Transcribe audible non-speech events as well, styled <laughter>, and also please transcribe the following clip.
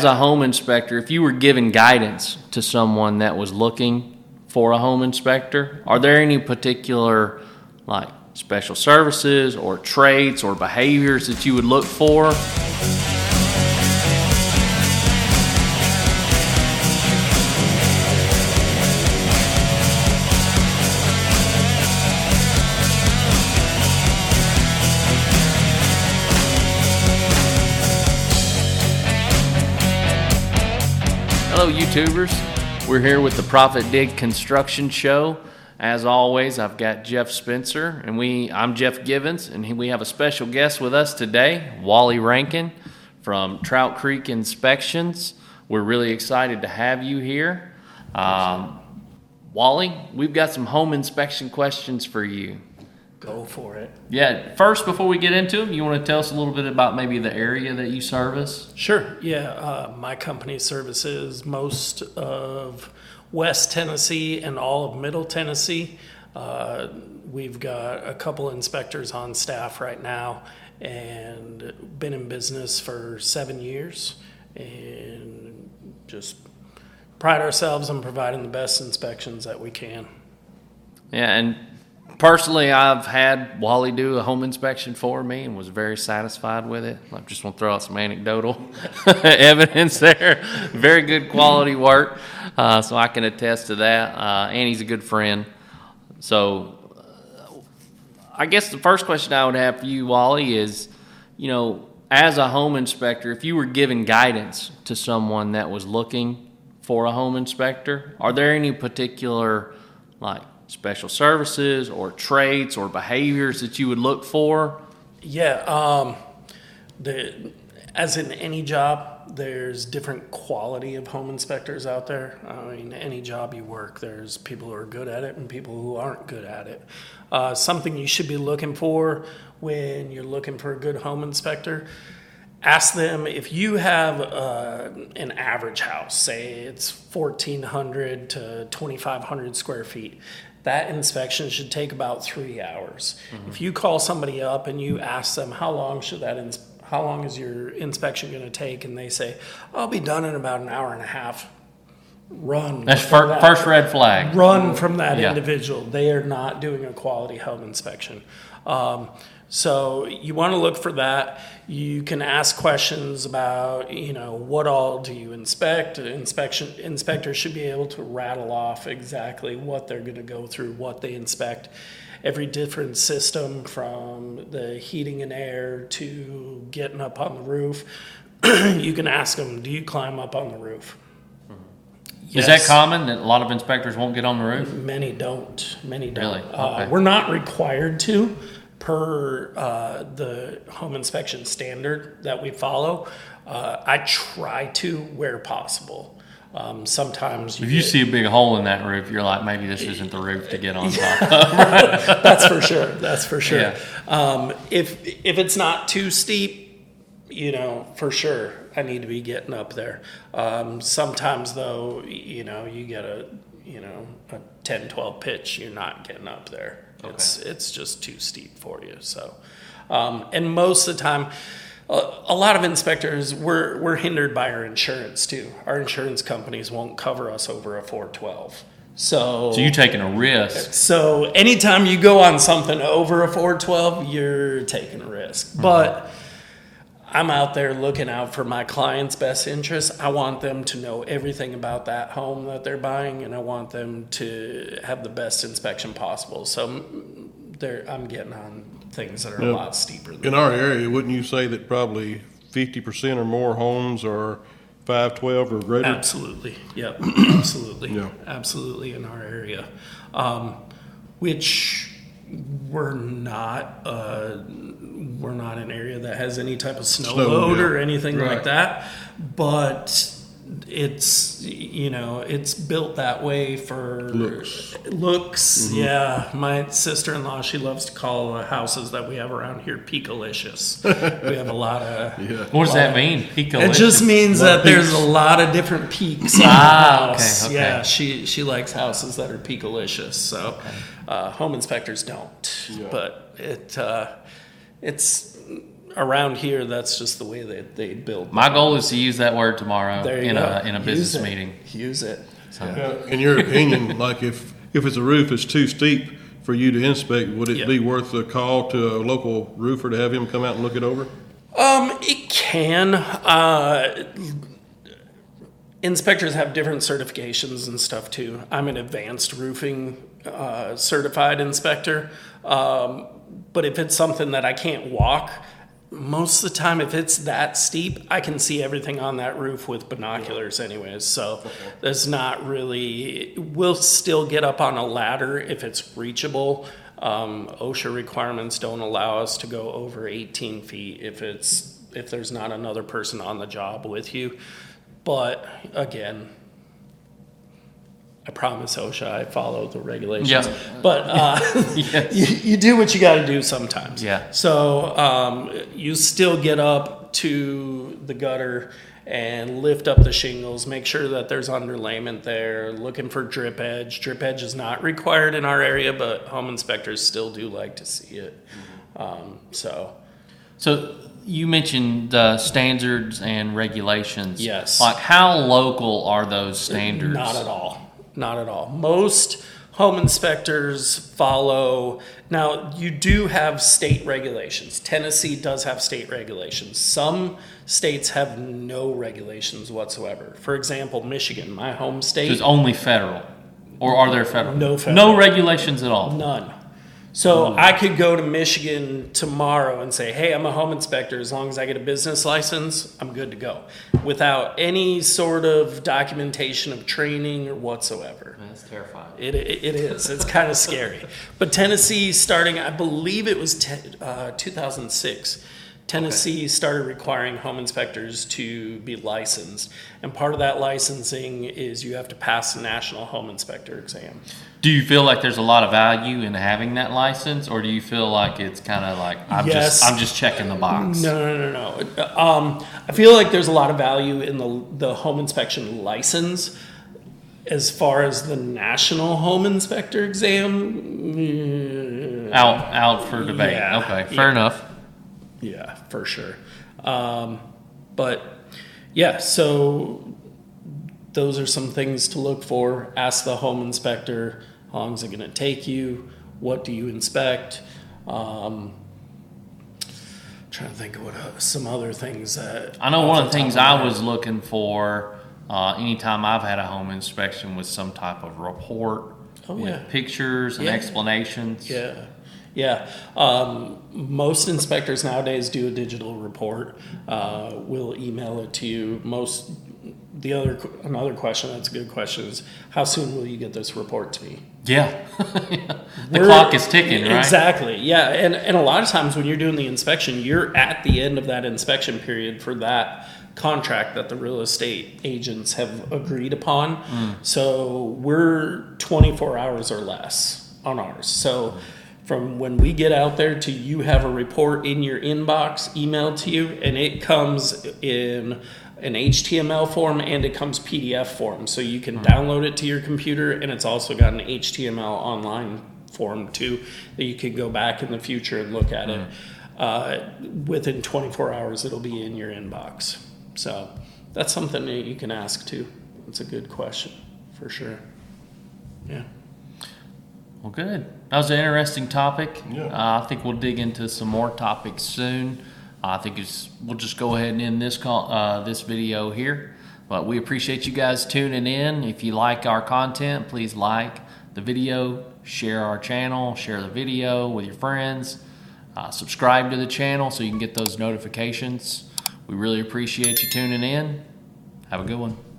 As a home inspector, if you were giving guidance to someone that was looking for a home inspector, are there any particular like special services or traits or behaviors that you would look for? Hello, YouTubers. We're here with the ProfitDig Construction Show. As always, I've got Jeff Spencer, and we. I'm Jeff Givens, and we have a special guest with us today, Wally Rankin from Trout Creek Inspections. We're really excited to have you here, um, Wally. We've got some home inspection questions for you. Go for it. Yeah. First, before we get into them, you want to tell us a little bit about maybe the area that you service? Sure. Yeah. Uh, my company services most of West Tennessee and all of Middle Tennessee. Uh, we've got a couple inspectors on staff right now and been in business for seven years and just pride ourselves on providing the best inspections that we can. Yeah, and personally, I've had Wally do a home inspection for me and was very satisfied with it. I just want to throw out some anecdotal <laughs> evidence there. Very good quality work, uh, so I can attest to that. Uh, and he's a good friend. So, I guess the first question I would have for you, Wally, is, you know, as a home inspector, if you were giving guidance to someone that was looking for a home inspector, are there any particular like special services or traits or behaviors that you would look for? Yeah, um, the as in any job, there's different quality of home inspectors out there. I mean, any job you work, there's people who are good at it and people who aren't good at it. Uh, something you should be looking for when you're looking for a good home inspector. Ask them if you have uh, an average house, say it's 1,400 to 2,500 square feet, that inspection should take about three hours. Mm-hmm. If you call somebody up and you ask them how long should that ins- how long is your inspection going to take, and they say I'll be done in about an hour and a half. Run. That's fir- that. first red flag. Run from that yeah. individual. They are not doing a quality home inspection. Um, so you want to look for that. You can ask questions about, you know, what all do you inspect? Inspection inspectors should be able to rattle off exactly what they're going to go through, what they inspect. Every different system from the heating and air to getting up on the roof. <clears throat> you can ask them, do you climb up on the roof? Yes. Is that common that a lot of inspectors won't get on the roof? Many don't. Many don't. Really? Uh, okay. Uh, we're not required to, per uh, the home inspection standard that we follow. Uh, I try to where possible. Um, sometimes you if you get, see a big hole in that roof, you're like, maybe this isn't the roof to get on top <laughs> of. <laughs> That's for sure. That's for sure. Yeah. Um, if if it's not too steep, you know, for sure, I need to be getting up there. Um, sometimes though, you know, you get a you know a 10, 12 pitch, you're not getting up there. Okay. It's it's just too steep for you. So, um, and most of the time, a lot of inspectors we're we're hindered by our insurance too. Our insurance companies won't cover us over a 412. So, so you're taking a risk. So anytime you go on something over a 412, you're taking a risk. Mm-hmm. But I'm out there looking out for my client's best interest. I want them to know everything about that home that they're buying, and I want them to have the best inspection possible. So I'm getting on things that are now, a lot steeper. in our area, wouldn't you say that probably 50% or more homes are 512 or greater? Absolutely. Yep. <clears throat> Absolutely. Yeah. Absolutely in our area. Um, which we're not uh, we're not an area that has any type of snow, snow load yeah. or anything right. like that but it's you know it's built that way for looks, looks mm-hmm. yeah my sister-in-law she loves to call the houses that we have around here peakalicious we have a lot of <laughs> yeah. what does that mean peakalicious? it just means that there's a lot of different peaks ah, okay, okay. yeah she she likes houses that are peakalicious so okay. uh, home inspectors don't yeah. but it uh, it's around here, that's just the way that they build. My goal is to use that word tomorrow There in go. a in a Use business it. meeting. Use it. Now, In your opinion, <laughs> like if, if it's a roof that's too steep for you to inspect, would Yeah. it be worth a call to a local roofer to have him come out and look it over? Um, it can. Uh, inspectors have different certifications and stuff too. I'm an advanced roofing uh, certified inspector. Um, but if it's something that I can't walk, most of the time, if it's that steep, I can see everything on that roof with binoculars, anyways. So that's not really. We'll still get up on a ladder if it's reachable. Um, OSHA requirements don't allow us to go over 18 feet if it's if there's not another person on the job with you. But again, I promise OSHA I follow the regulations. Yeah. But uh, <laughs> Yes. <laughs> you, you do what you got to do sometimes. Yeah. So um, you still get up to the gutter and lift up the shingles, make sure that there's underlayment there, looking for drip edge. Drip edge is not required in our area, but home inspectors still do like to see it. Um, so So you mentioned uh, standards and regulations. Yes. Like how local are those standards? Not at all. Not at all. Most home inspectors follow. Now, you do have state regulations. Tennessee does have state regulations. Some states have no regulations whatsoever. For example, Michigan, my home state, It's only federal, or are there federal? No federal. No regulations at all. none. So I could go to Michigan tomorrow and say, "Hey, I'm a home inspector. As long as I get a business license, I'm good to go," without any sort of documentation of training or whatsoever. That's terrifying. It, it, it is. It's kind of scary. <laughs> But Tennessee, starting, I believe it was te- uh, 2006, Tennessee started requiring home inspectors to be licensed. And part of that licensing is you have to pass the National Home Inspector exam. Do you feel like there's a lot of value in having that license, or do you feel like it's kind of like I'm Yes. just I'm just checking the box? No, no, no, no. Um, I feel like there's a lot of value in the, the home inspection license. As far as the National Home Inspector exam, Out out for debate. Yeah. Okay, fair Yeah. enough. Yeah, for sure. Um, but yeah, so those are some things to look for. Ask the home inspector how long is it going to take you? What do you inspect? Um, trying to think of what uh, some other things that I know one of the things my I was looking for uh, anytime I've had a home inspection was some type of report Oh, with yeah. pictures and Yeah. explanations. Yeah, yeah. Um, most inspectors nowadays do a digital report. Uh, we'll email it to you. Most the other another question that's a good question is how soon will you get this report to me? Yeah. <laughs> the We're- clock is ticking, right? Exactly. Yeah, and and a lot of times when you're doing the inspection, you're at the end of that inspection period for that contract that the real estate agents have agreed upon. Mm. So we're 24 hours or less on ours. So from when we get out there to you have a report in your inbox emailed to you and it comes in an HTML form and it comes PDF form. So you can download it to your computer and it's also got an HTML online form too that you can go back in the future and look at it. Uh, within 24 hours, it'll be in your inbox. So that's something that you can ask too. It's a good question for sure. Yeah. Well, good. That was an interesting topic. Yeah. Uh, I think we'll dig into some more topics soon. I think it's, we'll just go ahead and end this call, uh, this video here. But we appreciate you guys tuning in. If you like our content, please like the video, share our channel, share the video with your friends, uh, subscribe to the channel so you can get those notifications. We really appreciate you tuning in. Have a good one.